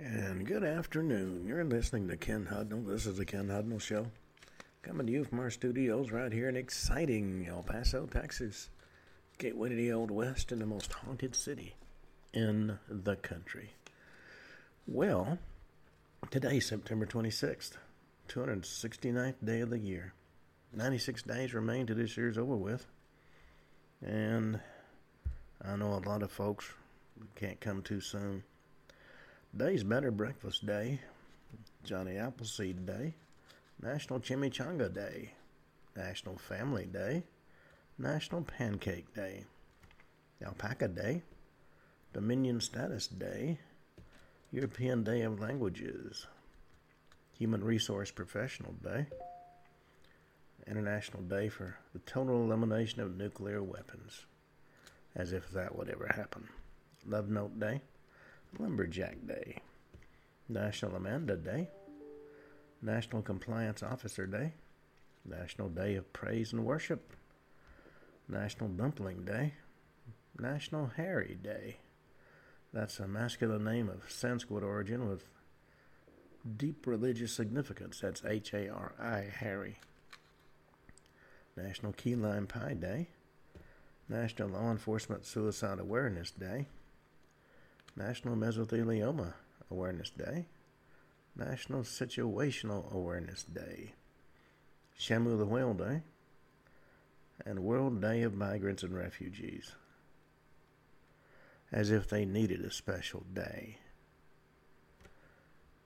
And good afternoon. You're listening to Ken Hudnall. This is the Ken Hudnall Show. Coming to you from our studios right here in exciting El Paso, Texas. Gateway to the Old West and the most haunted city in the country. Well, today, September 26th, 269th day of the year. 96 days remain to this year's over with. And I know a lot of folks can't come too soon. Today's Better Breakfast Day, Johnny Appleseed Day, National Chimichanga Day, National Family Day, National Pancake Day, Alpaca Day, Dominion Status Day, European Day of Languages, Human Resource Professional Day, International Day for the Total Elimination of Nuclear Weapons, as if that would ever happen, Love Note Day, Lumberjack Day, National Amanda Day, National Compliance Officer Day, National Day of Praise and Worship, National Dumpling Day, National Harry Day. That's a masculine name of Sanskrit origin with deep religious significance. That's H A R I, Harry. National Key Lime Pie Day, National Law Enforcement Suicide Awareness Day, National Mesothelioma Awareness Day, National Situational Awareness Day, Shamu the Whale Day, and World Day of Migrants and Refugees. As if they needed a special day.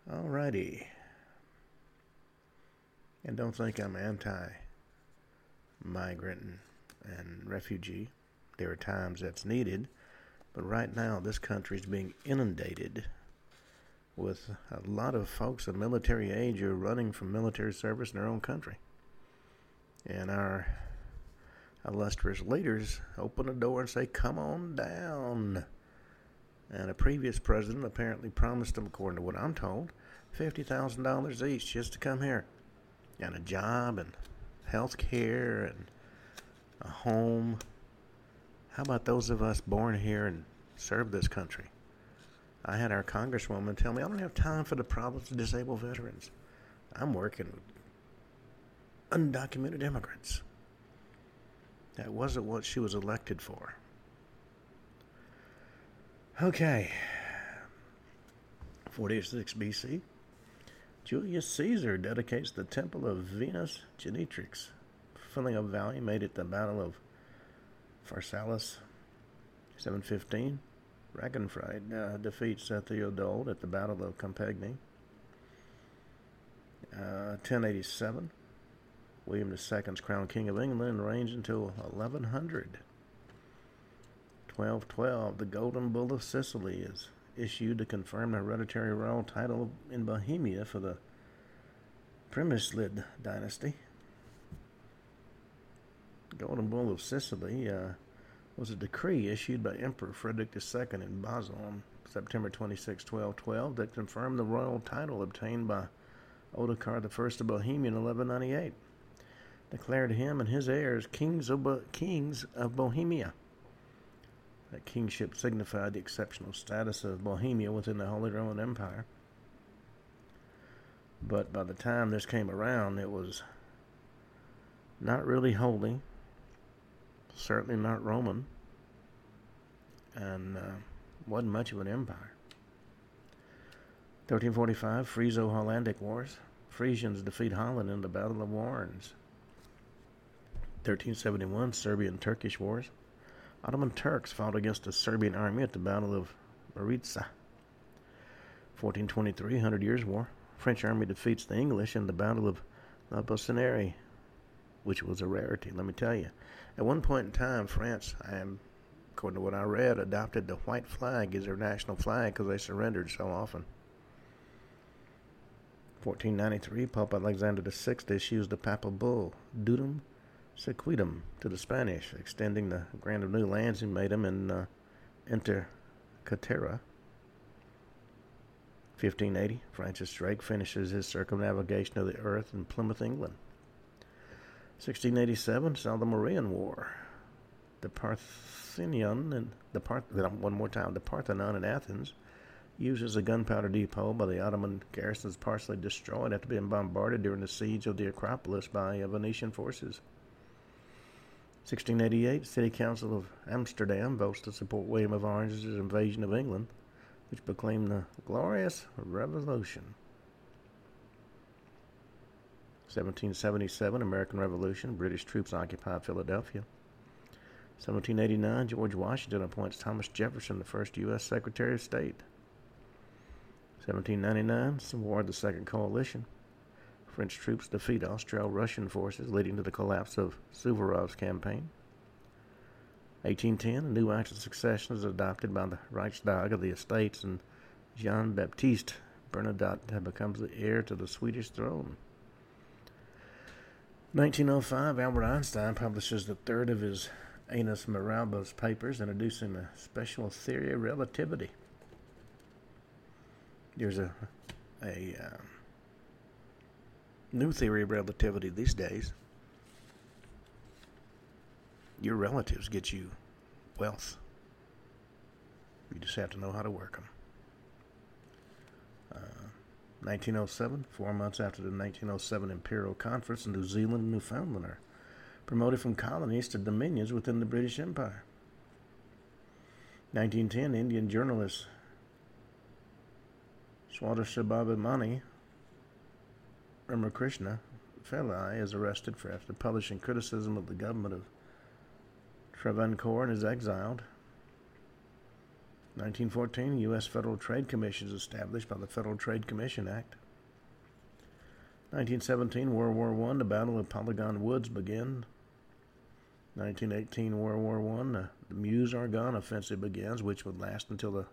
Alrighty. And don't think I'm anti migrant and refugee. There are times that's needed but right now, this country is being inundated with a lot of folks of military age who are running from military service in their own country. And our illustrious leaders open the door and say, Come on down. And a previous president apparently promised them, according to what I'm told, $50,000 each just to come here. And a job and health care and a home how about those of us born here and serve this country? I had our congresswoman tell me, I don't have time for the problems of disabled veterans. I'm working with undocumented immigrants. That wasn't what she was elected for. Okay. 46 BC. Julius Caesar dedicates the temple of Venus Genetrix, filling a valley made at the Battle of Pharsalus, 715. Ragnfrid uh, defeats uh, Theodald at the Battle of Compiègne. Uh, 1087. William II's crowned King of England and reigns until 1100. 1212. The Golden Bull of Sicily is issued to confirm the hereditary royal title in Bohemia for the Premyslid dynasty. Golden Bull of Sicily uh, was a decree issued by Emperor Frederick II in Basel on September 26, 1212, that confirmed the royal title obtained by Ottokar I of Bohemia in 1198, declared him and his heirs kings of, Bo- kings of Bohemia. That kingship signified the exceptional status of Bohemia within the Holy Roman Empire. But by the time this came around, it was not really holy certainly not Roman, and uh, wasn't much of an empire. 1345, Friso-Hollandic Wars. Frisians defeat Holland in the Battle of Warnes. 1371, Serbian-Turkish Wars. Ottoman Turks fought against the Serbian army at the Battle of Maritsa. 1423, Hundred Years' War. French army defeats the English in the Battle of La Boissonnerie, which was a rarity, let me tell you. At one point in time, France, I am, according to what I read, adopted the white flag as their national flag because they surrendered so often. 1493, Pope Alexander VI issues the papal bull, Dudum Sequitum, to the Spanish, extending the grant of new lands and made them in uh, Inter Caetera. 1580, Francis Drake finishes his circumnavigation of the earth in Plymouth, England. 1687 saw the War. The Parthenion and the Parth one more time the Parthenon in Athens used as a gunpowder depot by the Ottoman garrisons, partially destroyed after being bombarded during the siege of the Acropolis by Venetian forces. 1688, City Council of Amsterdam votes to support William of Orange's invasion of England, which proclaimed the Glorious Revolution. 1777, American Revolution, British troops occupy Philadelphia. 1789, George Washington appoints Thomas Jefferson the first U.S. Secretary of State. 1799, Civil War of the Second Coalition. French troops defeat Austro-Russian forces, leading to the collapse of Suvorov's campaign. 1810, a new act of succession is adopted by the Reichstag of the Estates, and Jean Baptiste Bernadotte becomes the heir to the Swedish throne. 1905, Albert Einstein publishes the third of his Annus Mirabilis papers introducing a special theory of relativity. There's a a uh, new theory of relativity these days. Your relatives get you wealth. You just have to know how to work them. Uh, 1907, four months after the 1907 Imperial Conference, New Zealand and Newfoundland are promoted from colonies to dominions within the British Empire. 1910, Indian journalist Swadesh Ramakrishna Pillai is arrested for after publishing criticism of the government of Travancore and is exiled. 1914, U.S. Federal Trade Commission is established by the Federal Trade Commission Act. 1917, World War I, the Battle of Polygon Woods began. 1918, World War I, the Meuse-Argonne offensive begins, which would last until the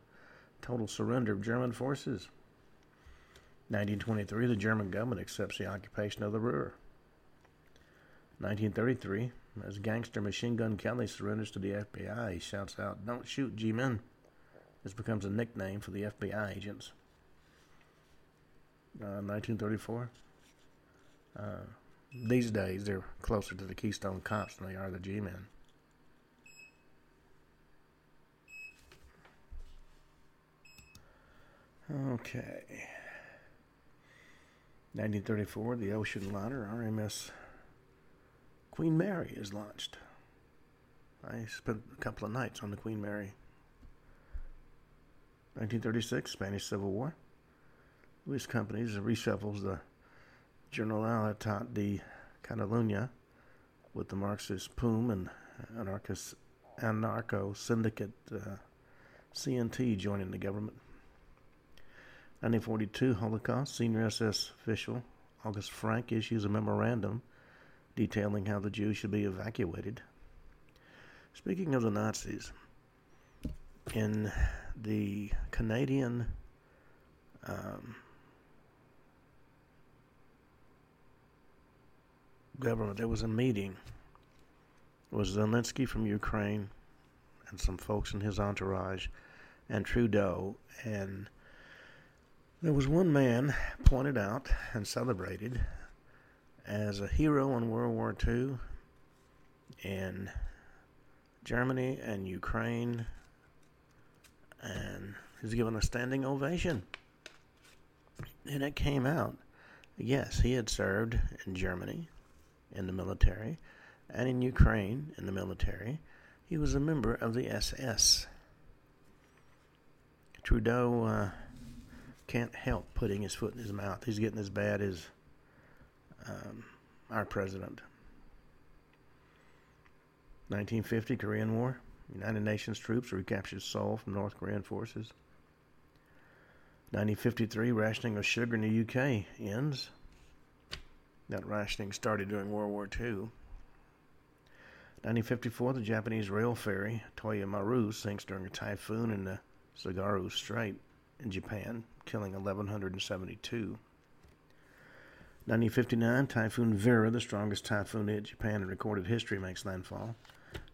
total surrender of German forces. 1923, the German government accepts the occupation of the Ruhr. 1933, as gangster Machine Gun Kelly surrenders to the FBI, he shouts out, Don't shoot, G Men. This becomes a nickname for the FBI agents. Uh, 1934, uh, these days, they're closer to the Keystone Cops than they are the G Men. Okay. 1934, the ocean liner RMS Queen Mary is launched. I spent a couple of nights on the Queen Mary. 1936, Spanish Civil War. Luis Companys reshuffles the Generalitat de Catalunya with the Marxist POUM and anarcho syndicate uh, CNT joining the government. 1942 Holocaust senior SS official August Frank issues a memorandum detailing how the Jews should be evacuated. Speaking of the Nazis, in the Canadian um, government, there was a meeting. It was Zelensky from Ukraine and some folks in his entourage, and Trudeau. And there was one man pointed out and celebrated as a hero in World War II in Germany and Ukraine, and he's given a standing ovation. And it came out, yes, he had served in Germany in the military, and in Ukraine in the military. He was a member of the SS. Trudeau uh, can't help putting his foot in his mouth. He's getting as bad as um, our president. 1950 Korean War. United Nations troops recaptured Seoul from North Korean forces. 1953 rationing of sugar in the UK ends. That rationing started during World War II. 1954, the Japanese rail ferry Toya Maru sinks during a typhoon in the Tsugaru Strait in Japan, killing 1,172. 1959, Typhoon Vera, the strongest typhoon hit Japan in recorded history, makes landfall.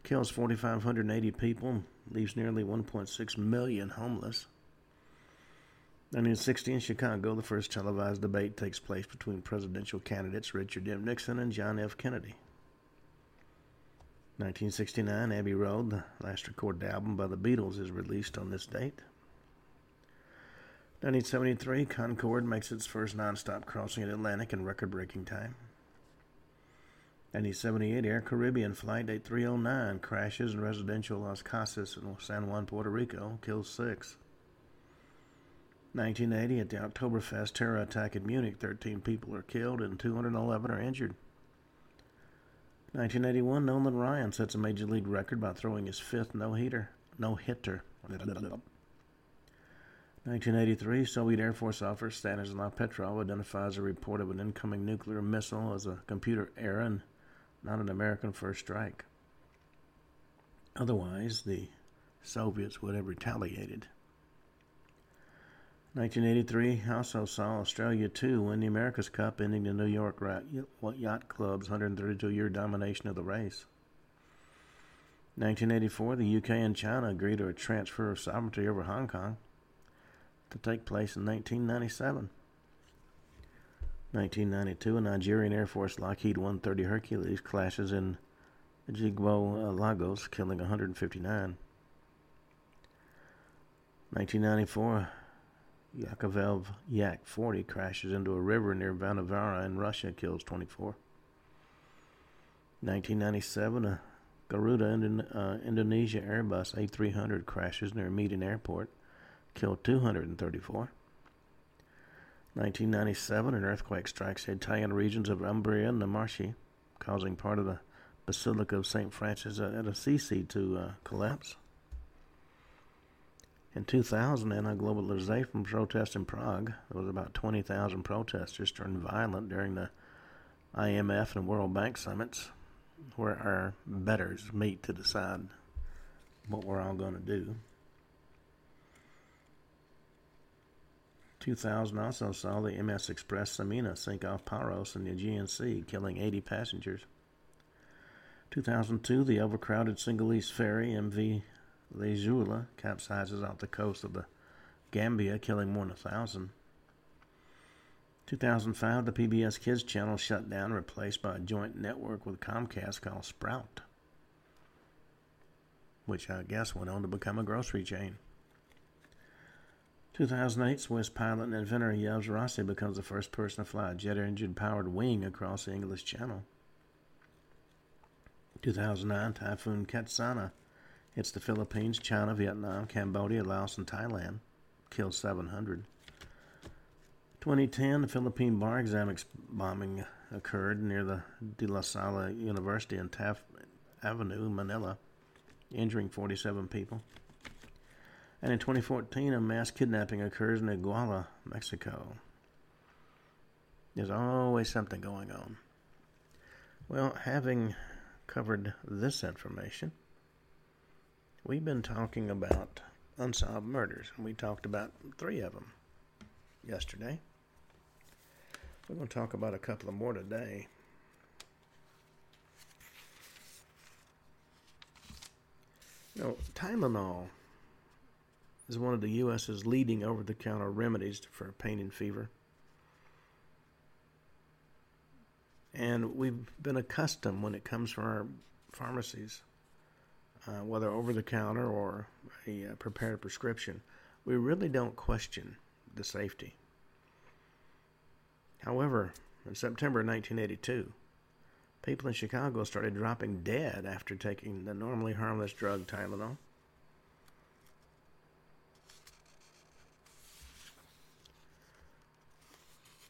Kills 4,580 people, leaves nearly 1.6 million homeless. 1960 in Chicago, the first televised debate takes place between presidential candidates Richard M. Nixon and John F. Kennedy. 1969, Abbey Road, the last recorded album by the Beatles, is released on this date. 1973, Concorde makes its first nonstop crossing at Atlantic in record breaking time. 1978, Air Caribbean Flight 8309 crashes in residential Las Casas in San Juan, Puerto Rico, kills six. 1980, at the Oktoberfest terror attack in Munich, 13 people are killed and 211 are injured. 1981, Nolan Ryan sets a major league record by throwing his fifth no-hitter. No-hitter. 1983, Soviet Air Force officer Stanislav Petrov identifies a report of an incoming nuclear missile as a computer error not an American first strike. Otherwise, the Soviets would have retaliated. 1983 also saw Australia 2 win the America's Cup, ending the New York Yacht Club's 132 year domination of the race. 1984, the UK and China agreed to a transfer of sovereignty over Hong Kong to take place in 1997. 1992, a Nigerian Air Force Lockheed 130 Hercules clashes in Jigbo, uh, Lagos, killing 159. 1994, Yakolev Yak 40 crashes into a river near Vanavara in Russia, kills 24. 1997, a Garuda uh, Indonesia Airbus A300 crashes near Medan Airport, killed 234. 1997, an earthquake strikes the Italian regions of Umbria and the Marche, causing part of the Basilica of St. Francis at Assisi to uh, collapse. In 2000, in anti-globalization protests in Prague, there was about 20,000 protesters turned violent during the IMF and World Bank summits, where our betters meet to decide what we're all going to do. 2000 also saw the MS Express Samina sink off Paros in the Aegean Sea, killing 80 passengers. 2002, the overcrowded Senegalese ferry MV Le capsizes off the coast of the Gambia, killing more than a thousand. 2005, the PBS Kids channel shut down, replaced by a joint network with Comcast called Sprout, which I guess went on to become a grocery chain. 2008, Swiss pilot and inventor Yves Rossy becomes the first person to fly a jet engine powered wing across the English Channel. 2009, Typhoon Ketsana hits the Philippines, China, Vietnam, Cambodia, Laos, and Thailand, kills 700. 2010, the Philippine bar exam ex- bombing occurred near the De La Salle University in Taft Avenue, Manila, injuring 47 people. And in 2014, a mass kidnapping occurs in Iguala, Mexico. There's always something going on. Well, having covered this information, we've been talking about unsolved murders, and we talked about three of them yesterday. We're going to talk about a couple of more today. You know, Tylenol is one of the U.S.'s leading over the counter remedies for pain and fever. And we've been accustomed when it comes from our pharmacies, uh, whether over the counter or a uh, prepared prescription, we really don't question the safety. However, in September 1982, people in Chicago started dropping dead after taking the normally harmless drug Tylenol.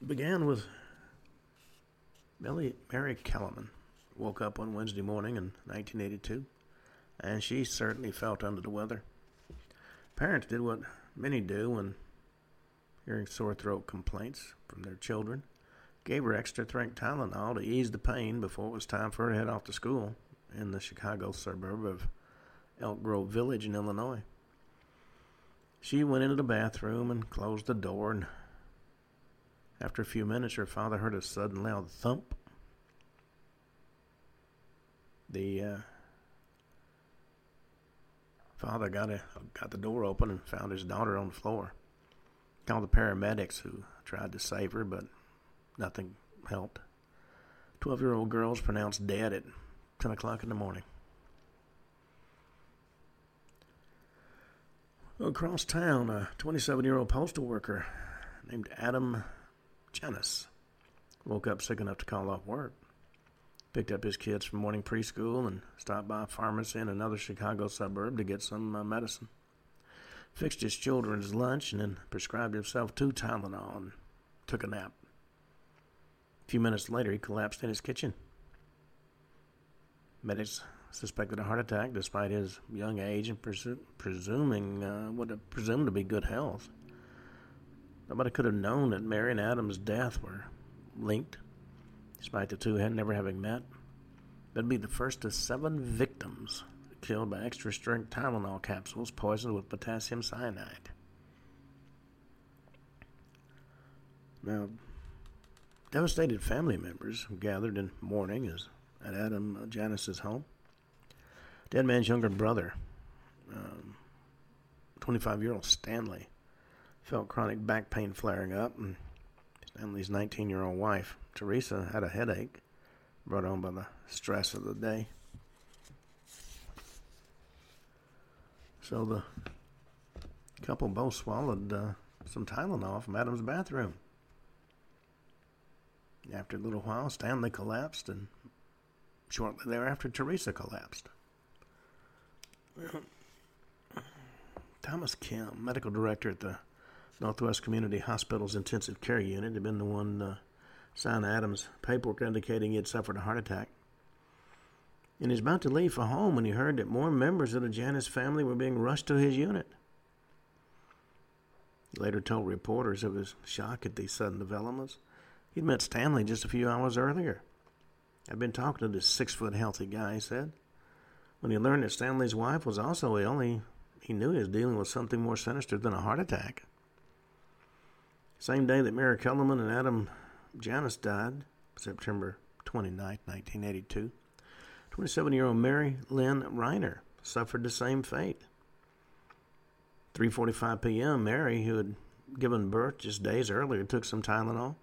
Began with Mary, Mary Kellerman. Woke up one Wednesday morning in 1982, and she certainly felt under the weather. Parents did what many do when hearing sore throat complaints from their children. Gave her extra strength Tylenol to ease the pain before it was time for her to head off to school in the Chicago suburb of Elk Grove Village in Illinois. She went into the bathroom and closed the door and after a few minutes, her father heard a sudden loud thump. The uh, father got a, got the door open and found his daughter on the floor. Called the paramedics, who tried to save her, but nothing helped. Twelve-year-old girl was pronounced dead at ten o'clock in the morning. Across town, a 27 year old postal worker named Adam Janus woke up sick enough to call off work. Picked up his kids from morning preschool and stopped by a pharmacy in another Chicago suburb to get some uh, medicine. Fixed his children's lunch and then prescribed himself two Tylenol and took a nap. A few minutes later, he collapsed in his kitchen. Medics suspected a heart attack despite his young age and presu- presuming uh, what presumed to be good health. Nobody could have known that Mary and Adam's death were linked, despite the two never having met. That'd be the first of seven victims killed by extra strength Tylenol capsules poisoned with potassium cyanide. Now, devastated family members gathered in mourning as at Adam Janus's home. Dead man's younger brother, 25 um, year old Stanley, felt chronic back pain flaring up, and Stanley's 19 year old wife, Teresa, had a headache brought on by the stress of the day. So the couple both swallowed uh, some Tylenol from Adam's bathroom. After a little while, Stanley collapsed, and shortly thereafter, Teresa collapsed. Thomas Kim, medical director at the Northwest Community Hospital's intensive care unit, had been the one uh, signed Adams' paperwork indicating he had suffered a heart attack. And he was about to leave for home when he heard that more members of the Janus family were being rushed to his unit. He later told reporters of his shock at these sudden developments. He'd met Stanley just a few hours earlier. I'd been talking to this six foot healthy guy, he said. When he learned that Stanley's wife was also ill, he, he knew he was dealing with something more sinister than a heart attack. Same day that Mary Kellerman and Adam Janus died, September 29, 1982, 27 year old Mary Lynn Reiner suffered the same fate. 3:45 p.m. Mary, who had given birth just days earlier, took some Tylenol.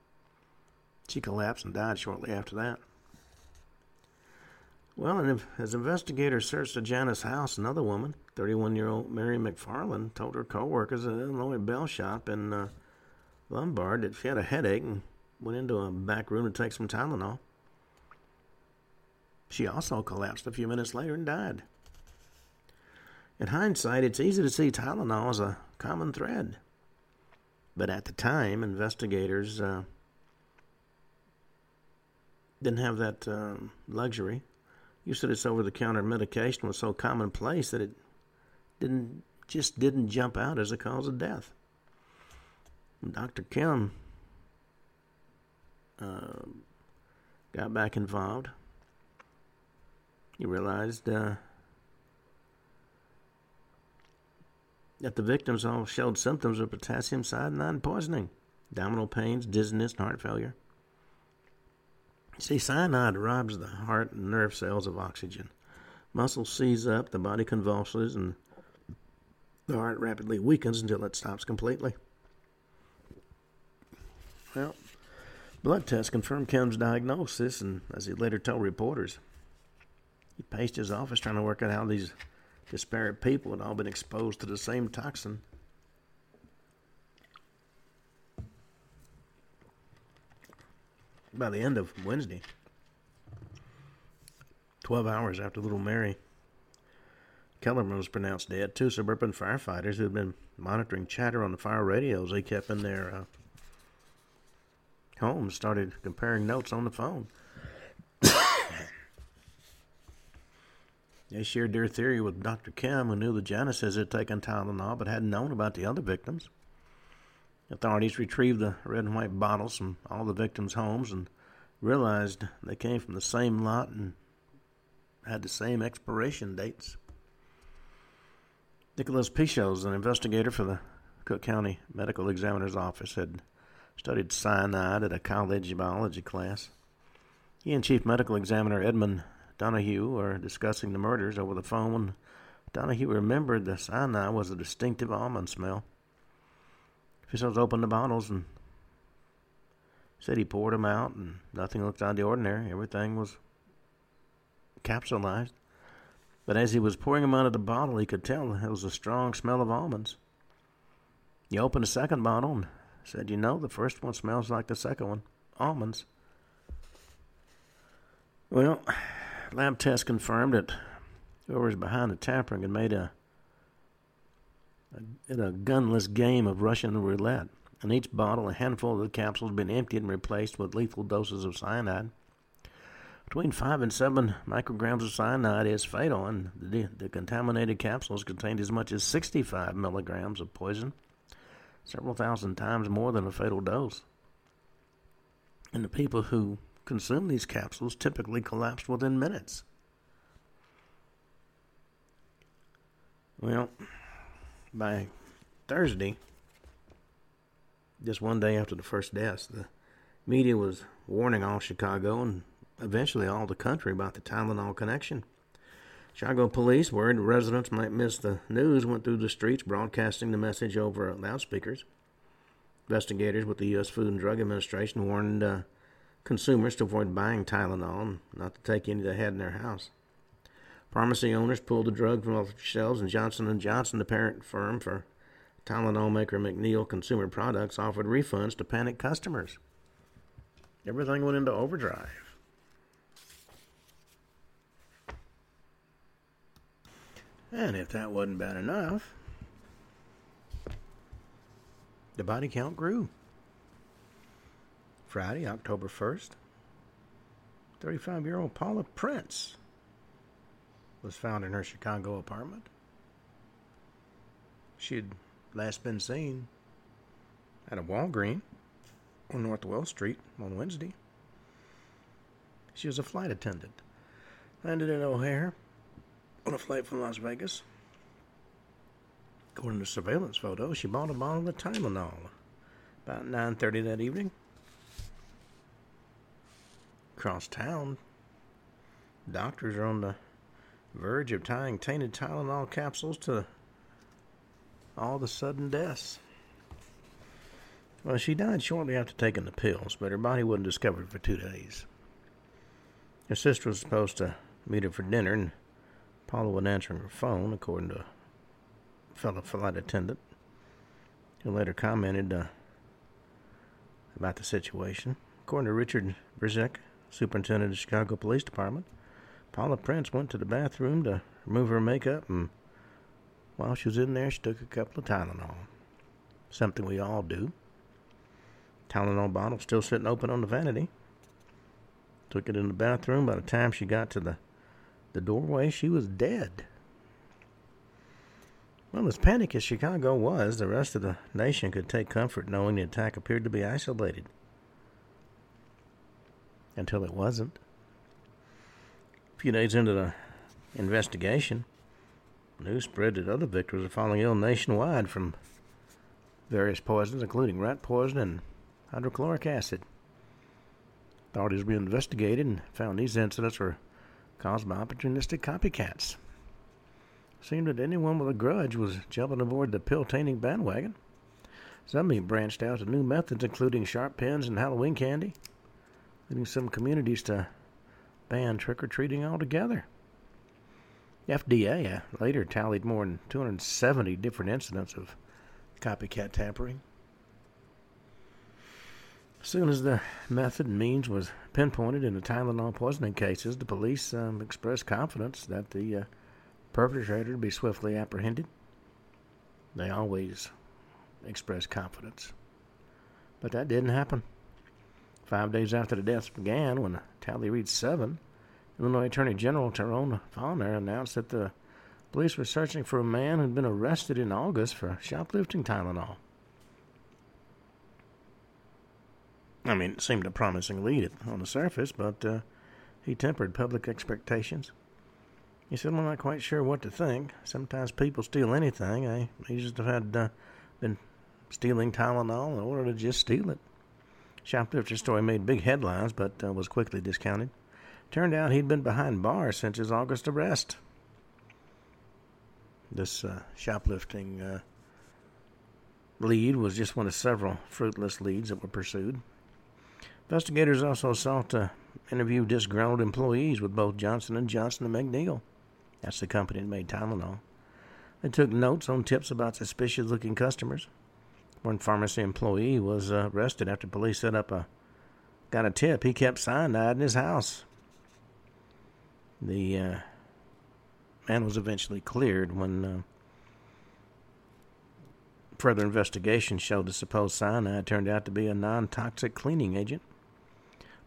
She collapsed and died shortly after that. Well, and as investigators searched the Janus house, another woman, 31 year old Mary McFarland, told her co workers at an Illinois Bell shop in uh, Lombard that she had a headache and went into a back room to take some Tylenol. She also collapsed a few minutes later and died. In hindsight, it's easy to see Tylenol as a common thread. But at the time, investigators uh, didn't have that uh, luxury you said this over the counter medication was so commonplace that it didn't just didn't jump out as a cause of death. Dr. Kim uh, got back involved. He realized uh, that the victims all showed symptoms of potassium cyanide poisoning, abdominal pains, dizziness, and heart failure. See, cyanide robs the heart and nerve cells of oxygen. Muscles seize up, the body convulses, and the heart rapidly weakens until it stops completely. Well, blood tests confirmed Kim's diagnosis, and as he later told reporters, he paced his office trying to work out how these disparate people had all been exposed to the same toxin. by the end of Wednesday, 12 hours after little Mary Kellerman was pronounced dead, two suburban firefighters who had been monitoring chatter on the fire radios they kept in their uh, homes started comparing notes on the phone. they shared their theory with Dr. Kim, who knew the Januses had taken Tylenol but hadn't known about the other victims. Authorities retrieved the red and white bottles from all the victims' homes and realized they came from the same lot and had the same expiration dates. Nicholas Pishos, an investigator for the Cook County Medical Examiner's Office, had studied cyanide at a college biology class. He and Chief Medical Examiner Edmund Donoghue were discussing the murders over the phone when Donoghue remembered the cyanide was a distinctive almond smell. Fitzgerald opened the bottles and said he poured them out, and nothing looked out of the ordinary. Everything was capsulized. But as he was pouring them out of the bottle, he could tell there was a strong smell of almonds. He opened a second bottle and said, You know, the first one smells like the second one almonds. Well, lab tests confirmed that whoever was behind the tampering had made a, a, a gunless game of Russian roulette. In each bottle, a handful of the capsules had been emptied and replaced with lethal doses of cyanide. Between 5 and 7 micrograms of cyanide is fatal, and the, the contaminated capsules contained as much as 65 milligrams of poison, several thousand times more than a fatal dose. And the people who consumed these capsules typically collapsed within minutes. Well, by Thursday, just one day after the first deaths, the media was warning all Chicago and eventually all the country about the Tylenol connection. Chicago police, worried residents might miss the news, went through the streets broadcasting the message over loudspeakers. Investigators with the U.S. Food and Drug Administration warned uh, consumers to avoid buying Tylenol and not to take any they had in their house. Pharmacy owners pulled the drug from off shelves, and Johnson & Johnson, the parent firm for Tylenol maker McNeil Consumer Products, offered refunds to panicked customers. Everything went into overdrive. And if that wasn't bad enough, the body count grew. Friday, October 1st, 35 year old Paula Prince was found in her Chicago apartment. She had last been seen at a Walgreens on North Wells Street on Wednesday. She was a flight attendant. Landed in O'Hare on a flight from Las Vegas. According to surveillance photos, she bought a bottle of Tylenol about 9:30 that evening. Across town, doctors are on the verge of tying tainted Tylenol capsules to all the sudden deaths. Well, she died shortly after taking the pills, but her body wasn't discovered for two days. Her sister was supposed to meet her for dinner, and Paula wasn't answering her phone, according to a fellow flight attendant, who later commented uh, about the situation. According to Richard Brzeczek, superintendent of the Chicago Police Department, Paula Prince went to the bathroom to remove her makeup, and while she was in there, she took a couple of Tylenol. Something we all do. Tylenol bottle still sitting open on the vanity. Took it in the bathroom. By the time she got to the the doorway, she was dead. Well, as panicked as Chicago was, the rest of the nation could take comfort knowing the attack appeared to be isolated. Until it wasn't. A few days into the investigation, news spread that other victims were falling ill nationwide from various poisons, including rat poison and hydrochloric acid. Authorities investigated and found these incidents were caused by opportunistic copycats. It seemed that anyone with a grudge was jumping aboard the pill tainting bandwagon. Some even branched out to new methods, including sharp pens and Halloween candy, leading some communities to ban trick or treating altogether. The FDA uh, later tallied more than 270 different incidents of copycat tampering. As soon as the method and means was pinpointed in the Tylenol poisoning cases, the police um, expressed confidence that the uh, perpetrator would be swiftly apprehended. They always express confidence. But that didn't happen. Five days after the deaths began, when the tally reached seven, Illinois Attorney General Tyrone Fahner announced that the police were searching for a man who had been arrested in August for shoplifting Tylenol. I mean, it seemed a promising lead on the surface, but uh, he tempered public expectations. He said, "I'm not quite sure what to think. Sometimes people steal anything. I he just have had uh, been stealing Tylenol in order to just steal it." Shoplifter story made big headlines, but uh, was quickly discounted. Turned out he'd been behind bars since his August arrest. This uh, shoplifting uh, lead was just one of several fruitless leads that were pursued. Investigators also sought to interview disgruntled employees with both Johnson & Johnson and McNeil. That's the company that made Tylenol. They took notes on tips about suspicious-looking customers. One pharmacy employee was arrested after police set up a got a tip he kept cyanide in his house. The uh, man was eventually cleared when uh, further investigation showed the supposed cyanide turned out to be a non-toxic cleaning agent.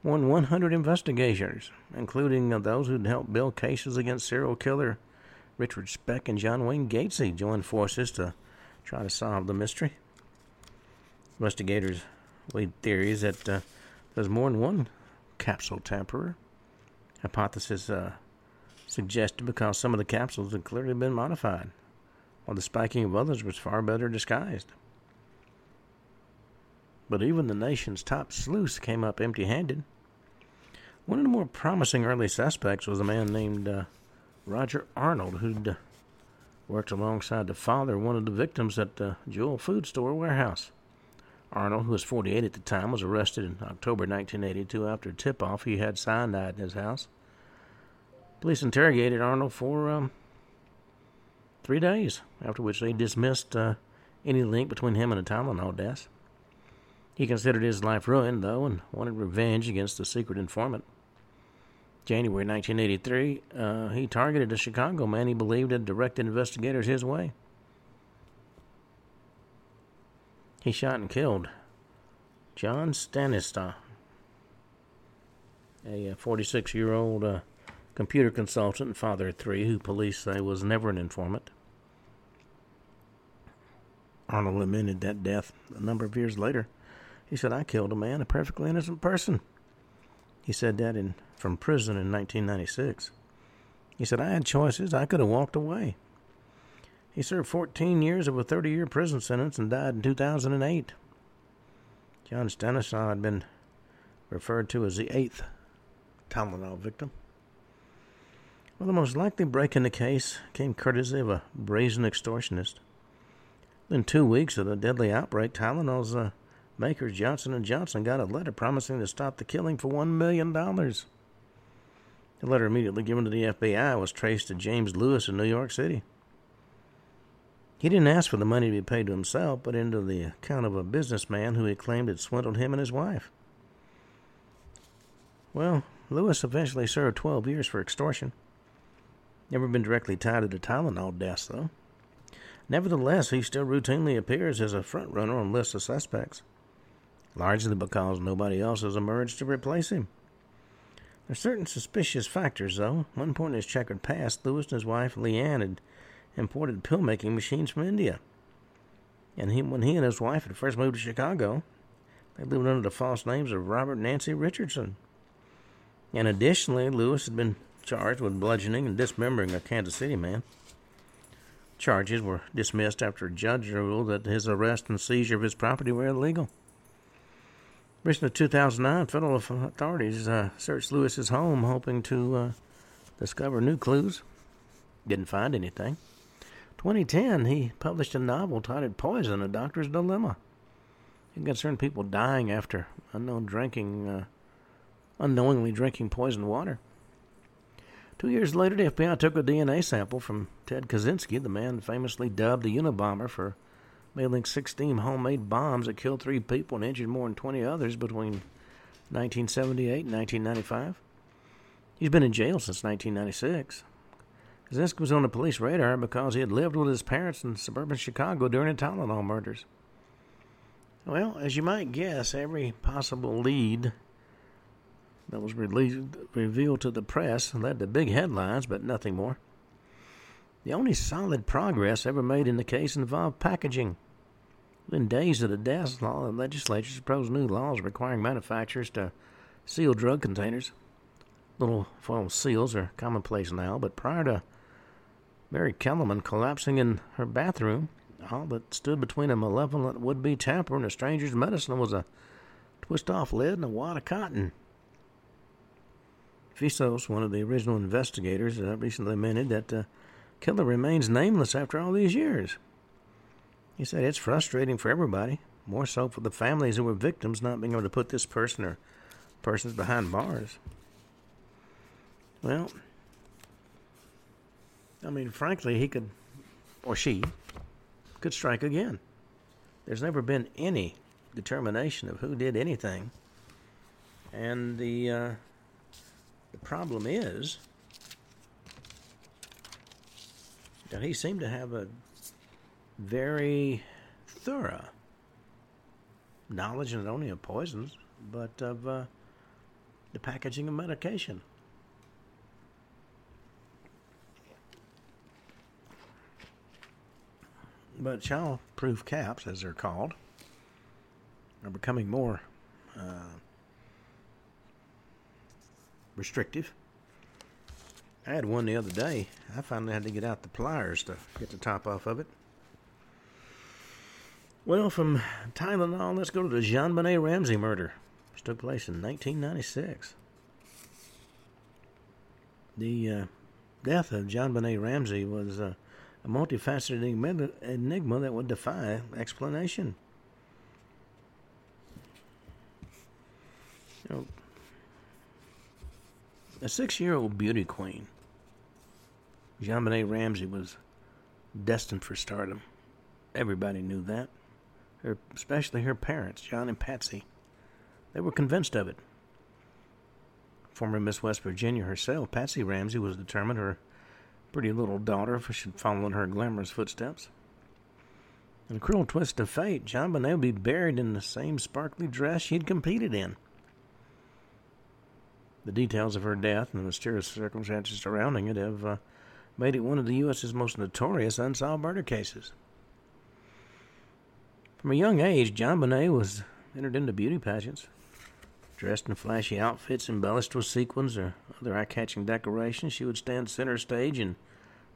Than 100 investigators, including those who'd helped build cases against serial killer Richard Speck and John Wayne Gacy, joined forces to try to solve the mystery. Investigators laid theories that uh, there's more than one capsule tamperer. Hypothesis uh, suggested because some of the capsules had clearly been modified, while the spiking of others was far better disguised. But even the nation's top sleuths came up empty handed. One of the more promising early suspects was a man named uh, Roger Arnold, who'd uh, worked alongside the father of one of the victims at the Jewel Food Store warehouse. Arnold, who was 48 at the time, was arrested in October 1982 after a tip off he had cyanide in his house. Police interrogated Arnold for um, three days, after which they dismissed uh, any link between him and the Tylenol deaths. He considered his life ruined, though, and wanted revenge against the secret informant. January 1983, uh, he targeted a Chicago man he believed had directed investigators his way. He shot and killed John Stanislaw, a 46 year old uh, computer consultant and father of three who police say was never an informant. Arnold lamented that death a number of years later. He said, I killed a man, a perfectly innocent person. He said that in from prison in 1996. He said, I had choices. I could have walked away. He served 14 years of a 30 year prison sentence and died in 2008. John Stanislaw had been referred to as the eighth Tylenol victim. Well, the most likely break in the case came courtesy of a brazen extortionist. Within two weeks of the deadly outbreak, Tylenol's uh, maker Johnson & Johnson got a letter promising to stop the killing for $1 million. The letter immediately given to the FBI was traced to James Lewis in New York City. He didn't ask for the money to be paid to himself, but into the account of a businessman who he claimed had swindled him and his wife. Well, Lewis eventually served 12 years for extortion. Never been directly tied to the Tylenol deaths, though. Nevertheless, he still routinely appears as a front runner on lists of suspects, largely because nobody else has emerged to replace him. There are certain suspicious factors, though. One point in his checkered past, Lewis and his wife Leanne had imported pill making machines from India. And he, when he and his wife had first moved to Chicago, they lived under the false names of Robert Nancy Richardson. And additionally, Lewis had been charged with bludgeoning and dismembering a Kansas City man. Charges were dismissed after a judge ruled that his arrest and seizure of his property were illegal. Recently, 2009, federal authorities uh, searched Lewis's home, hoping to uh, discover new clues. Didn't find anything. 2010, he published a novel titled Poison, A Doctor's Dilemma. It concerned people dying after unknown drinking, uh, unknowingly drinking poisoned water. Two years later, the FBI took a DNA sample from Ted Kaczynski, the man famously dubbed the Unabomber for mailing 16 homemade bombs that killed three people and injured more than 20 others between 1978 and 1995. He's been in jail since 1996. Kaczynski was on the police radar because he had lived with his parents in suburban Chicago during the Tylenol murders. Well, as you might guess, every possible lead that was released, revealed to the press led to big headlines, but nothing more. The only solid progress ever made in the case involved packaging. Within days of the death, the legislature proposed new laws requiring manufacturers to seal drug containers. Little foil seals are commonplace now, but prior to Mary Kellerman collapsing in her bathroom, all that stood between a malevolent would be tamper and a stranger's medicine was a twist off lid and a wad of cotton. Pishos, one of the original investigators, uh, recently admitted that the killer remains nameless after all these years. He said it's frustrating for everybody, more so for the families who were victims not being able to put this person or persons behind bars. Well, I mean, frankly, he could, or she, could strike again. there's never been any determination of who did anything. And the uh, the problem is that he seemed to have a very thorough knowledge not only of poisons but of uh, the packaging of medication. But child-proof caps, as they're called, are becoming more uh, restrictive. I had one the other day. I finally had to get out the pliers to get the top off of it. Well, from Tylenol, let's go to the JonBenét Ramsey murder, which took place in 1996. The uh, death of JonBenét Ramsey was uh, a multifaceted enigma that would defy explanation. You know, a six year old beauty queen, JonBenét Ramsey was destined for stardom. Everybody knew that. Her, especially her parents, John and Patsy. They were convinced of it. Former Miss West Virginia herself, Patsy Ramsey, was determined her pretty little daughter should follow in her glamorous footsteps. In a cruel twist of fate, JonBenét would be buried in the same sparkly dress she had competed in. The details of her death and the mysterious circumstances surrounding it have uh, made it one of the U.S.'s most notorious unsolved murder cases. From a young age, JonBenét was entered into beauty pageants. Dressed in flashy outfits embellished with sequins or other eye catching decorations, she would stand center stage and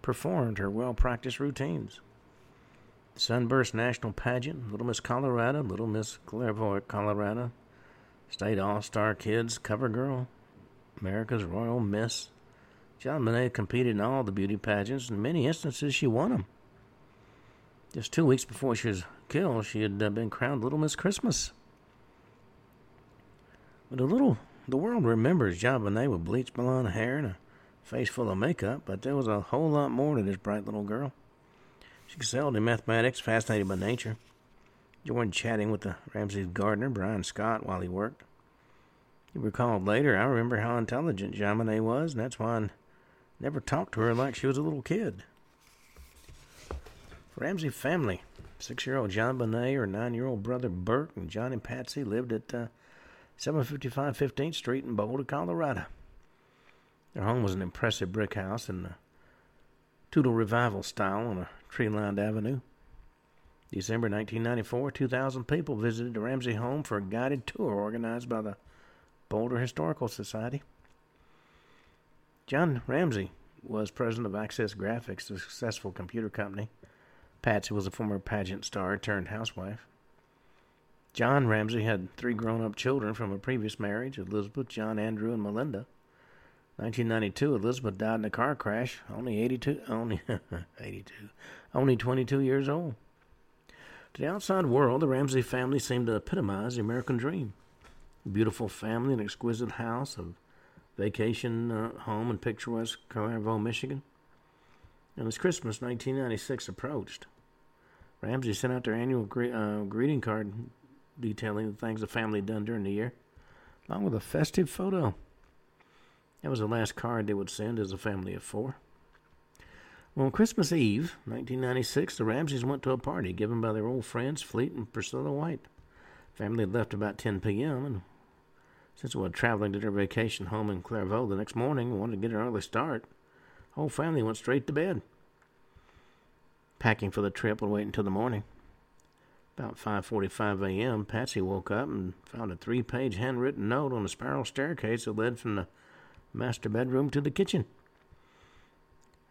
performed her well practiced routines. The Sunburst National Pageant, Little Miss Colorado, Little Miss Charlevoix, Colorado, State All Star Kids, Cover Girl, America's Royal Miss. JonBenét competed in all the beauty pageants, and in many instances she won them. Just two weeks before she was killed, she had uh, been crowned Little Miss Christmas. But a little, the world remembers JonBenét with bleached blonde hair and a face full of makeup, but there was a whole lot more to this bright little girl. She excelled in mathematics, fascinated by nature. Joined chatting with the Ramsey's gardener, Brian Scott, while he worked. He recalled later, I remember how intelligent JonBenét was, and that's why I never talked to her like she was a little kid. Ramsey family. Six year old JonBenét, her nine year old brother Burke, and John and Patsy lived at uh, 755 15th Street in Boulder, Colorado. Their home was an impressive brick house in the Tudor Revival style on a tree lined avenue. December 1994, 2,000 people visited the Ramsey home for a guided tour organized by the Boulder Historical Society. John Ramsey was president of Access Graphics, a successful computer company. Patsy was a former pageant star turned housewife. John Ramsey had three grown up children from a previous marriage Elizabeth, John, Andrew, and Melinda. 1992, Elizabeth died in a car crash, only 82, only 82, only 22 years old. To the outside world, the Ramsey family seemed to epitomize the American dream. A beautiful family, an exquisite house, a vacation uh, home in picturesque Charlevoix, Michigan. And as Christmas 1996 approached, Ramsey sent out their annual gre- uh, greeting card detailing the things the family had done during the year, along with a festive photo. That was the last card they would send as a family of four. Well, on Christmas Eve, 1996, the Ramseys went to a party given by their old friends Fleet and Priscilla White. The Family had left about 10 p.m., and since we were traveling to their vacation home in Charlevoix the next morning and wanted to get an early start, the whole family went straight to bed. Packing for the trip would wait until the morning. About 5:45 a.m., Patsy woke up and found a three-page handwritten note on the spiral staircase that led from the master bedroom to the kitchen.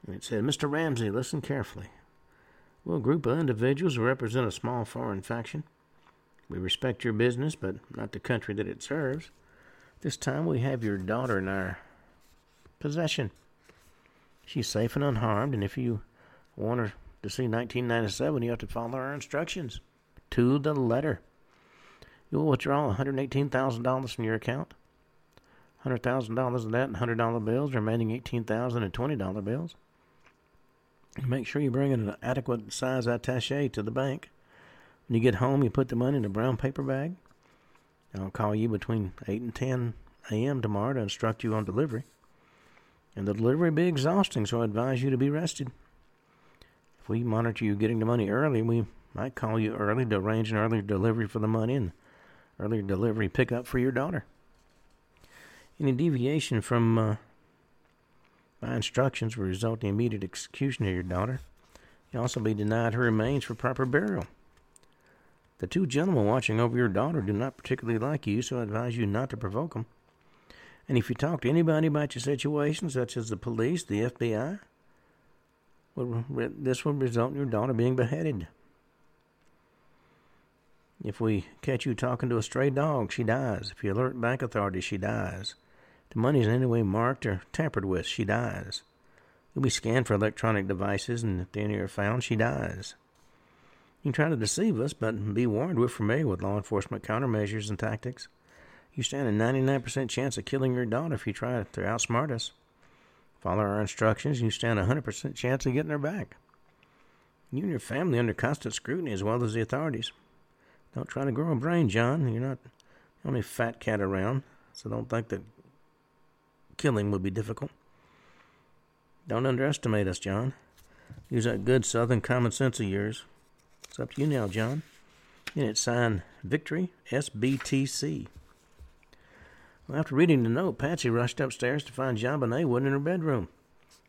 And it said, Mr. Ramsey, listen carefully. We're a group of individuals who represent a small foreign faction. We respect your business, but not the country that it serves. This time we have your daughter in our possession. She's safe and unharmed, and if you want her to see 1997, you have to follow our instructions to the letter. You will withdraw $118,000 from your account. $100,000 of that in $100 bills, remaining $18,000 in $20 bills. Make sure you bring in an adequate size attache to the bank. When you get home, you put the money in a brown paper bag. I'll call you between 8 and 10 a.m. tomorrow to instruct you on delivery. And the delivery will be exhausting, so I advise you to be rested. We monitor you getting the money early, we might call you early to arrange an earlier delivery for the money and earlier delivery pickup for your daughter. Any deviation from uh, my instructions will result in immediate execution of your daughter. You'll also be denied her remains for proper burial. The two gentlemen watching over your daughter do not particularly like you, so I advise you not to provoke them. And if you talk to anybody about your situation, such as the police, the FBI, this will result in your daughter being beheaded. If we catch you talking to a stray dog, she dies. If you alert bank authorities, she dies. If the money is in any way marked or tampered with, she dies. You'll be scanned for electronic devices, and if any are found, she dies. You can try to deceive us, but be warned we're familiar with law enforcement countermeasures and tactics. You stand a 99% chance of killing your daughter if you try to outsmart us. Follow our instructions, and you stand a 100% chance of getting her back. You and your family under constant scrutiny as well as the authorities. Don't try to grow a brain, John. You're not the only fat cat around, so don't think that killing would be difficult. Don't underestimate us, John. Use that good southern common sense of yours. It's up to you now, John. And it's signed Victory SBTC. After reading the note, Patsy rushed upstairs to find JonBenét wasn't in her bedroom.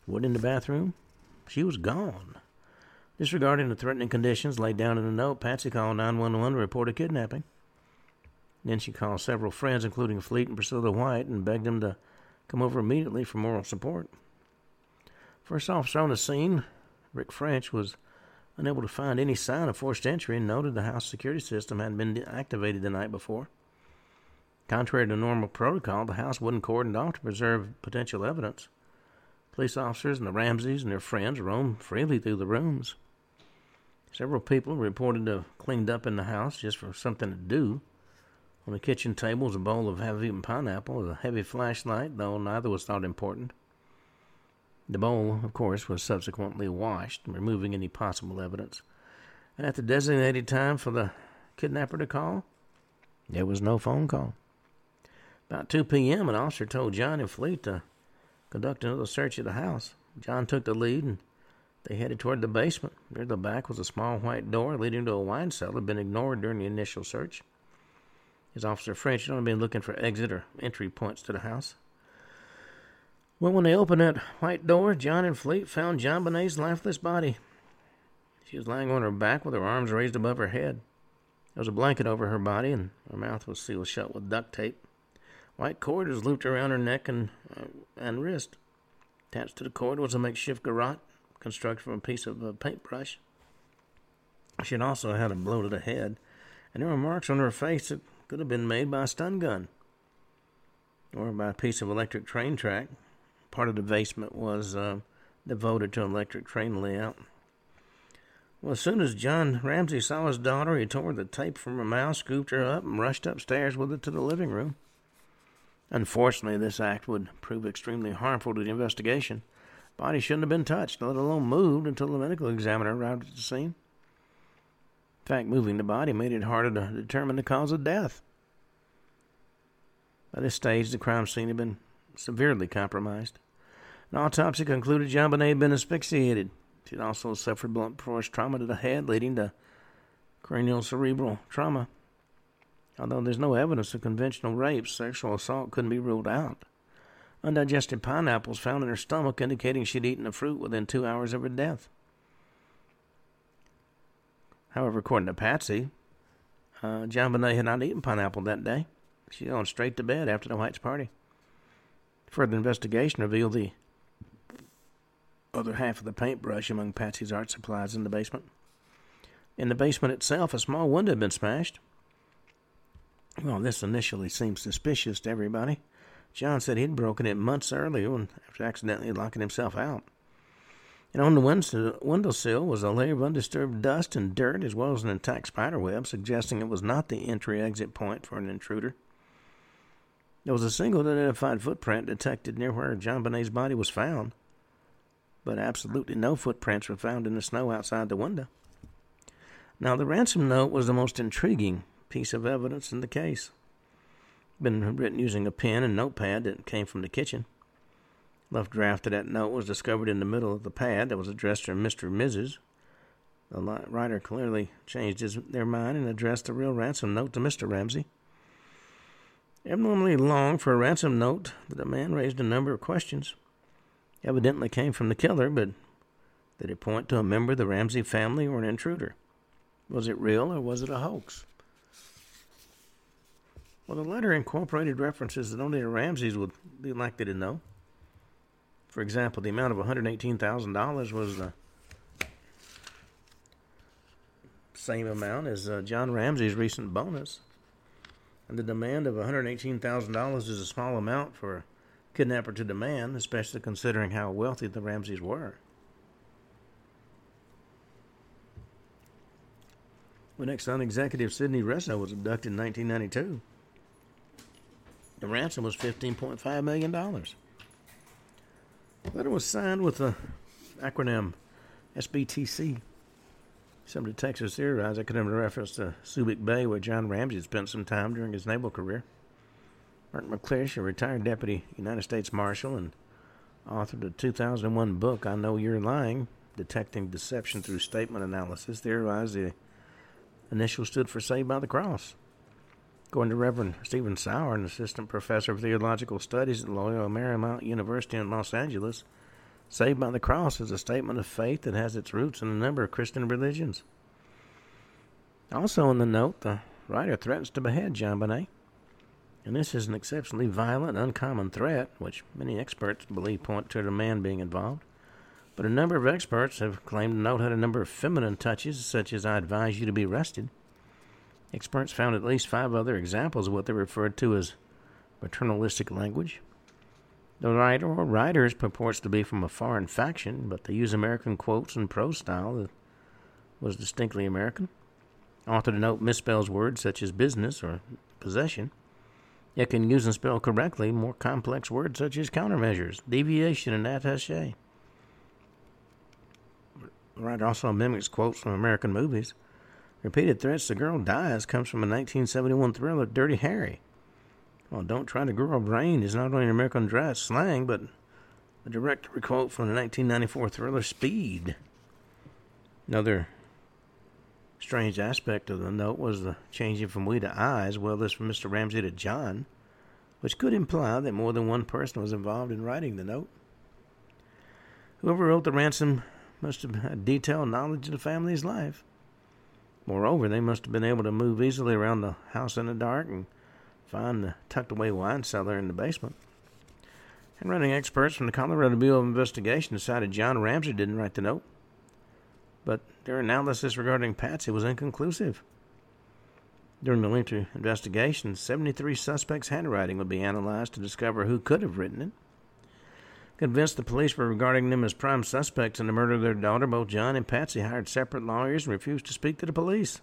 Wasn't in the bathroom. She was gone. Disregarding the threatening conditions laid down in the note, Patsy called 911 to report a kidnapping. Then she called several friends, including Fleet and Priscilla White, and begged them to come over immediately for moral support. First officer on the scene, Rick French, was unable to find any sign of forced entry and noted the house security system hadn't been activated the night before. Contrary to normal protocol, the house wasn't cordoned off to preserve potential evidence. Police officers and the Ramseys and their friends roamed freely through the rooms. Several people reported to have cleaned up in the house just for something to do. On the kitchen table was a bowl of half-eaten pineapple and a heavy flashlight, though neither was thought important. The bowl, of course, was subsequently washed, removing any possible evidence. And at the designated time for the kidnapper to call, there was no phone call. About 2 p.m., an officer told John and Fleet to conduct another search of the house. John took the lead, and they headed toward the basement. Near the back was a small white door leading to a wine cellar, that had been ignored during the initial search. His officer French had only been looking for exit or entry points to the house. Well, when they opened that white door, John and Fleet found JonBenét's lifeless body. She was lying on her back with her arms raised above her head. There was a blanket over her body, and her mouth was sealed shut with duct tape. White cord was looped around her neck and, uh, and wrist. Attached to the cord was a makeshift garrote constructed from a piece of a paintbrush. She had also had a blow to the head, and there were marks on her face that could have been made by a stun gun or by a piece of electric train track. Part of the basement was uh, devoted to an electric train layout. Well, as soon as John Ramsey saw his daughter, he tore the tape from her mouth, scooped her up, and rushed upstairs with it to the living room. Unfortunately, this act would prove extremely harmful to the investigation. Body shouldn't have been touched, let alone moved, until the medical examiner arrived at the scene. In fact, moving the body made it harder to determine the cause of death. By this stage, the crime scene had been severely compromised. An autopsy concluded JonBenét had been asphyxiated. She had also suffered blunt force trauma to the head, leading to cranial cerebral trauma. Although there's no evidence of conventional rape, sexual assault couldn't be ruled out. Undigested pineapples found in her stomach indicating she'd eaten the fruit within two hours of her death. However, according to Patsy, uh, JonBenét had not eaten pineapple that day. She had gone straight to bed after the White's party. Further investigation revealed the other half of the paintbrush among Patsy's art supplies in the basement. In the basement itself, a small window had been smashed. Well, this initially seemed suspicious to everybody. John said he'd broken it months earlier after accidentally locking himself out. And on the window windowsill was a layer of undisturbed dust and dirt, as well as an intact spider web, suggesting it was not the entry exit point for an intruder. There was a single identified footprint detected near where JonBenét's body was found, but absolutely no footprints were found in the snow outside the window. Now, the ransom note was the most intriguing piece of evidence in the case. Been written using a pen and notepad that came from the kitchen. Left draft of that note was discovered in the middle of the pad that was addressed to Mr. and Mrs. The writer clearly changed his, their mind and addressed the real ransom note to Mr. Ramsey. Abnormally long for a ransom note, that the demand raised a number of questions. Evidently came from the killer, but did it point to a member of the Ramsey family or an intruder? Was it real or was it a hoax? Well, the letter incorporated references that only the Ramseys would be likely to know. For example, the amount of $118,000 was the same amount as uh, John Ramsey's recent bonus. And the demand of $118,000 is a small amount for a kidnapper to demand, especially considering how wealthy the Ramseys were. When Exxon executive Sidney Reso was abducted in 1992. The ransom was $15.5 million. The letter was signed with the acronym SBTC. Some detectives theorized it could have been a reference to Subic Bay, where John Ramsey spent some time during his naval career. Mark McClish, a retired deputy United States Marshal and author of the 2001 book I Know You're Lying, Detecting Deception Through Statement Analysis, theorized the initials stood for Saved by the Cross. According to Reverend Stephen Sauer, an assistant professor of theological studies at Loyola Marymount University in Los Angeles, saved by the cross is a statement of faith that has its roots in a number of Christian religions. Also, in the note, the writer threatens to behead JonBenét. And this is an exceptionally violent, uncommon threat, which many experts believe point to the man being involved. But a number of experts have claimed the note had a number of feminine touches, such as I advise you to be arrested. Experts found at least five other examples of what they referred to as paternalistic language. The writer or writers purports to be from a foreign faction, but they use American quotes and prose style that was distinctly American. Author to note misspells words such as business or possession, yet can use and spell correctly more complex words such as countermeasures, deviation, and attaché. The writer also mimics quotes from American movies. Repeated threats the girl dies comes from a 1971 thriller, Dirty Harry. Well, don't try to grow a brain is not only an American dry slang, but a direct quote from the 1994 thriller Speed. Another strange aspect of the note was the changing from we to I, as well as from Mr. Ramsey to John, which could imply that more than one person was involved in writing the note. Whoever wrote the ransom must have had detailed knowledge of the family's life. Moreover, they must have been able to move easily around the house in the dark and find the tucked away wine cellar in the basement. And running experts from the Colorado Bureau of Investigation decided John Ramsey didn't write the note, but their analysis regarding Patsy was inconclusive. During the lengthy investigation, 73 suspects' handwriting would be analyzed to discover who could have written it. Convinced the police were regarding them as prime suspects in the murder of their daughter, both John and Patsy hired separate lawyers and refused to speak to the police.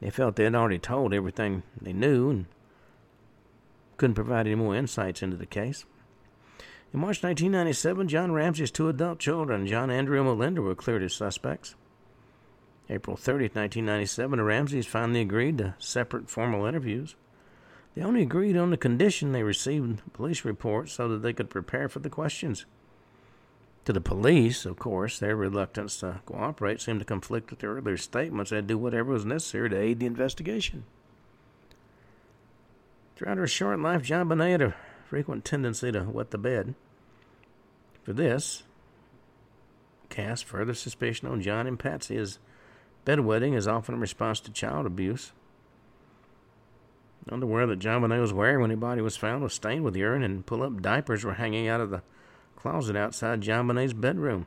They felt they had already told everything they knew and couldn't provide any more insights into the case. In March 1997, John Ramsey's two adult children, John Andrew and Melinda, were cleared as suspects. April 30, 1997, the Ramseys finally agreed to separate formal interviews. They only agreed on the condition they received police reports so that they could prepare for the questions. To the police, of course, their reluctance to cooperate seemed to conflict with their earlier statements they'd do whatever was necessary to aid the investigation. Throughout her short life, JonBenét had a frequent tendency to wet the bed. For this, cast further suspicion on John and Patsy as bedwetting is often a response to child abuse. Underwear that JonBenét was wearing when her body was found was stained with urine, and pull-up diapers were hanging out of the closet outside JonBenét's bedroom.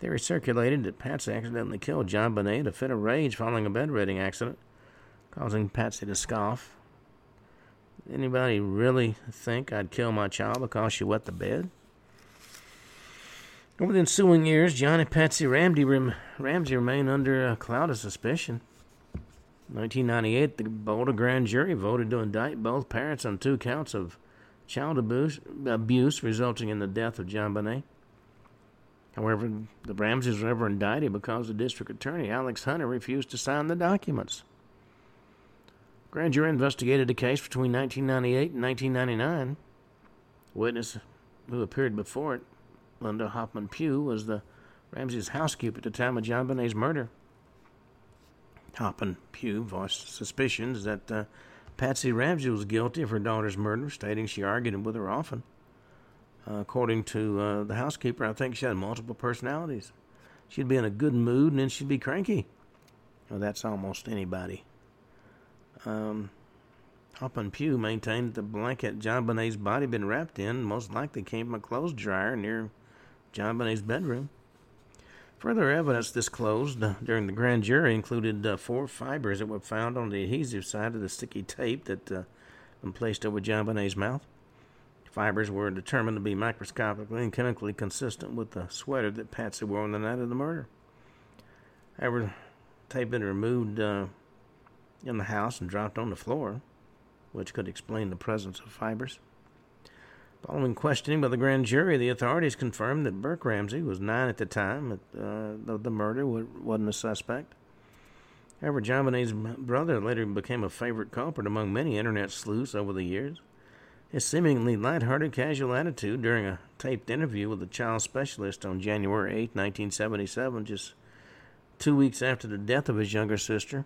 Theory circulated that Patsy accidentally killed JonBenét in a fit of rage following a bedwetting accident, causing Patsy to scoff. Anybody really think I'd kill my child because she wet the bed? Over the ensuing years, John and Patsy Ramsey remained under a cloud of suspicion. 1998, the Boulder grand jury voted to indict both parents on two counts of child abuse, abuse resulting in the death of JonBenét. However, the Ramseys were never indicted because the district attorney, Alex Hunter, refused to sign the documents. Grand jury investigated the case between 1998 and 1999. A witness who appeared before it, Linda Hoffman Pugh, was the Ramsey's housekeeper at the time of JonBenét's murder. Hoffman Pugh voiced suspicions that uh, Patsy Ramsey was guilty of her daughter's murder, stating she argued with her often. Uh, according to uh, the housekeeper, I think she had multiple personalities. She'd be in a good mood and then she'd be cranky. Well, that's almost anybody. Um, Hoffman Pugh maintained that the blanket JonBenét's body had been wrapped in most likely came from a clothes dryer near JonBenét's bedroom. Further evidence disclosed uh, during the grand jury included uh, four fibers that were found on the adhesive side of the sticky tape that uh, been placed over JonBenét's mouth. Fibers were determined to be microscopically and chemically consistent with the sweater that Patsy wore on the night of the murder. However, tape had been removed uh, in the house and dropped on the floor, which could explain the presence of fibers. Following questioning by the grand jury, the authorities confirmed that Burke Ramsey was nine at the time uh, of the murder, wasn't a suspect. However, JonBenét's brother later became a favorite culprit among many internet sleuths over the years. His seemingly light-hearted, casual attitude during a taped interview with a child specialist on January 8, 1977, just two weeks after the death of his younger sister,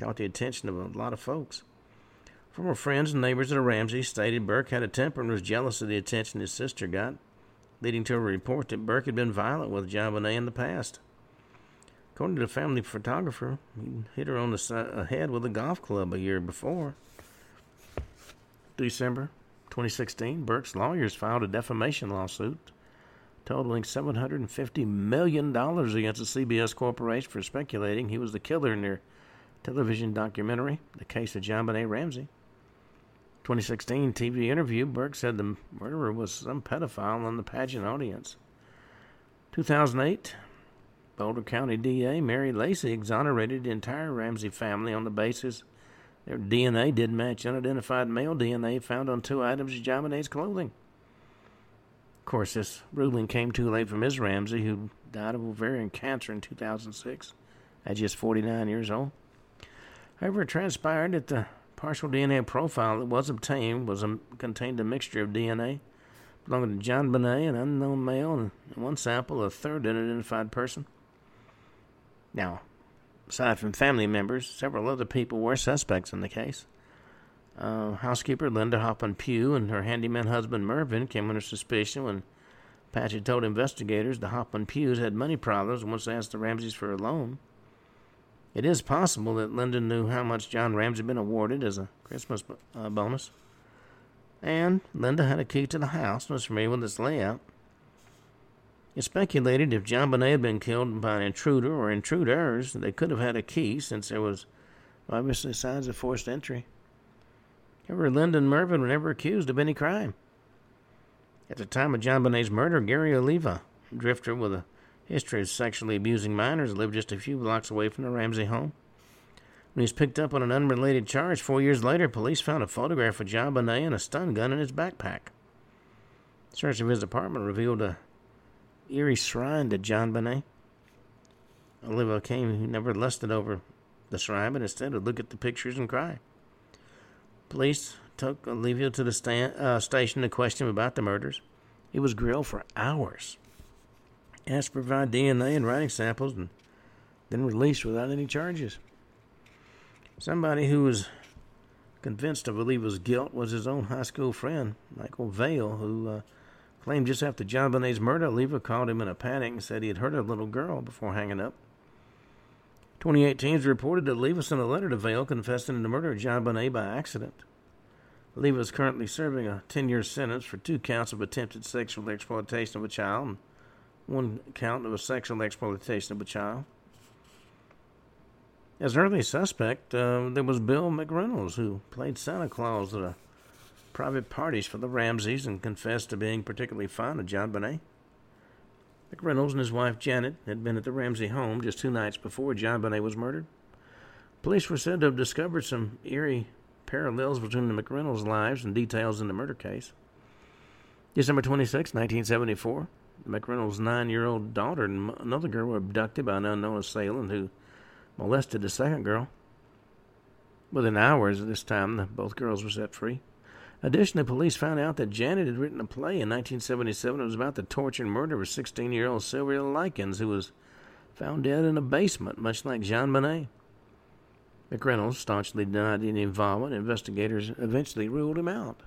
caught the attention of a lot of folks. Former friends and neighbors of the Ramseys stated Burke had a temper and was jealous of the attention his sister got, leading to a report that Burke had been violent with JonBenet in the past. According to the family photographer, he hit her on the uh, head with a golf club a year before. December 2016, Burke's lawyers filed a defamation lawsuit totaling $750 million against the CBS Corporation for speculating he was the killer in their television documentary, The Case of JonBenet Ramsey. 2016 TV interview, Burke said the murderer was some pedophile in the pageant audience. 2008, Boulder County DA Mary Lacy exonerated the entire Ramsey family on the basis their DNA did match unidentified male DNA found on two items of JonBenét's clothing. Of course, this ruling came too late for Ms. Ramsey, who died of ovarian cancer in 2006 at just 49 years old. However, it transpired that the partial DNA profile that was obtained was a, contained a mixture of DNA belonging to JonBenet, an unknown male, and one sample, a third unidentified person. Now, Aside from family members, several other people were suspects in the case. Uh, housekeeper Linda Hoffman Pugh and her handyman husband Mervyn came under suspicion when Patsy told investigators the Hoffman Pughs had money problems and once they asked the Ramseys for a loan. It is possible that Linda knew how much John Ramsey had been awarded as a Christmas uh, bonus. And Linda had a key to the house and was familiar with its layout. It speculated if JonBenet had been killed by an intruder or intruders, they could have had a key since there was obviously signs of forced entry. However, Lyndon Mervyn were never accused of any crime. At the time of JonBenet's murder, Gary Oliva, drifter with a history of sexually abusing minors, lived just a few blocks away from the Ramsey home. When he was picked up on an unrelated charge four years later, police found a photograph of JonBenet and a stun gun in his backpack. Search of his apartment revealed a eerie shrine to JonBenet. Oliva came who never lusted over the shrine, but instead would look at the pictures and cry. Police took Oliva to the sta- uh, station to question him about the murders. He was grilled for hours, asked to provide DNA and writing samples, and then released without any charges. Somebody who was convinced of Oliva's guilt was his own high school friend, Michael Vale, who uh, Claimed just after JonBenet's murder, Leva called him in a panic and said he had hurt a little girl before hanging up. 2018 is reported that Leva sent a letter to Vale confessing to the murder of JonBenet by accident. Leva is currently serving a 10 year sentence for two counts of attempted sexual exploitation of a child one count of a sexual exploitation of a child. As an early suspect, uh, there was Bill McReynolds, who played Santa Claus at a private parties for the Ramseys and confessed to being particularly fond of JonBenet. McReynolds and his wife Janet had been at the Ramsey home just two nights before JonBenet was murdered. Police were said to have discovered some eerie parallels between the McReynolds lives and details in the murder case. December 26, 1974, McReynolds' nine-year-old daughter and another girl were abducted by an unknown assailant who molested the second girl. Within hours of this time, both girls were set free. Additionally, police found out that Janet had written a play in 1977 that was about the torture and murder of 16 year old Sylvia Likens, who was found dead in a basement, much like JonBenét. McReynolds staunchly denied any involvement. Investigators eventually ruled him out.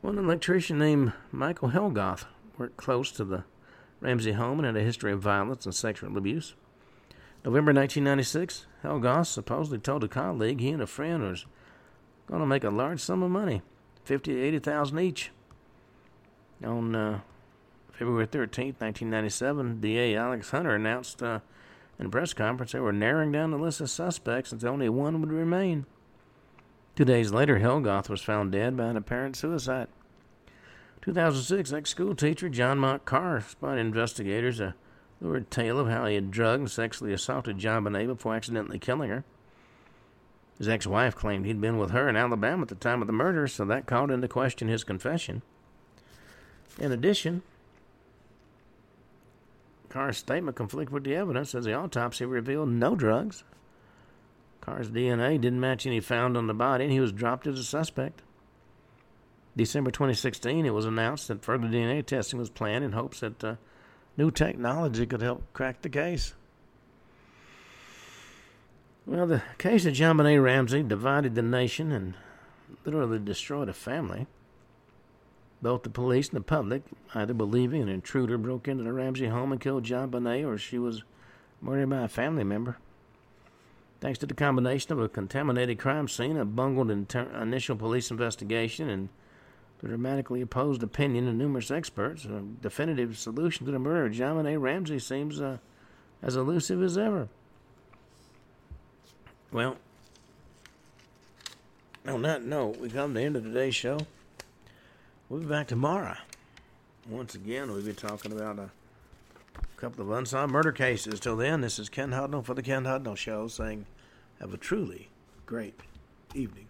One electrician named Michael Helgoth worked close to the Ramsey home and had a history of violence and sexual abuse. November 1996, Helgoth supposedly told a colleague he and a friend was going to make a large sum of money, fifty to eighty thousand each. On uh, February 13th, 1997, DA Alex Hunter announced uh, in a press conference they were narrowing down the list of suspects until only one would remain. Two days later, Helgoth was found dead by an apparent suicide. 2006, ex school teacher John Mark Karr spotted investigators a lurid tale of how he had drugged and sexually assaulted JonBenét before accidentally killing her. His ex wife claimed he'd been with her in Alabama at the time of the murder, so that called into question his confession. In addition, Karr's statement conflicted with the evidence as the autopsy revealed no drugs. Karr's DNA didn't match any found on the body, and he was dropped as a suspect. December 2016, it was announced that further DNA testing was planned in hopes that uh, new technology could help crack the case. Well, the case of JonBenét Ramsey divided the nation and literally destroyed a family. Both the police and the public either believing an intruder broke into the Ramsey home and killed JonBenét or she was murdered by a family member. Thanks to the combination of a contaminated crime scene, a bungled inter- initial police investigation, and the dramatically opposed opinion of numerous experts, a definitive solution to the murder of JonBenét Ramsey seems uh, as elusive as ever. Well, on that note, we come to the end of today's show. We'll be back tomorrow. Once again, we'll be talking about a couple of unsolved murder cases. Till then, this is Ken Hudnall for the Ken Hudnall Show saying, have a truly great evening.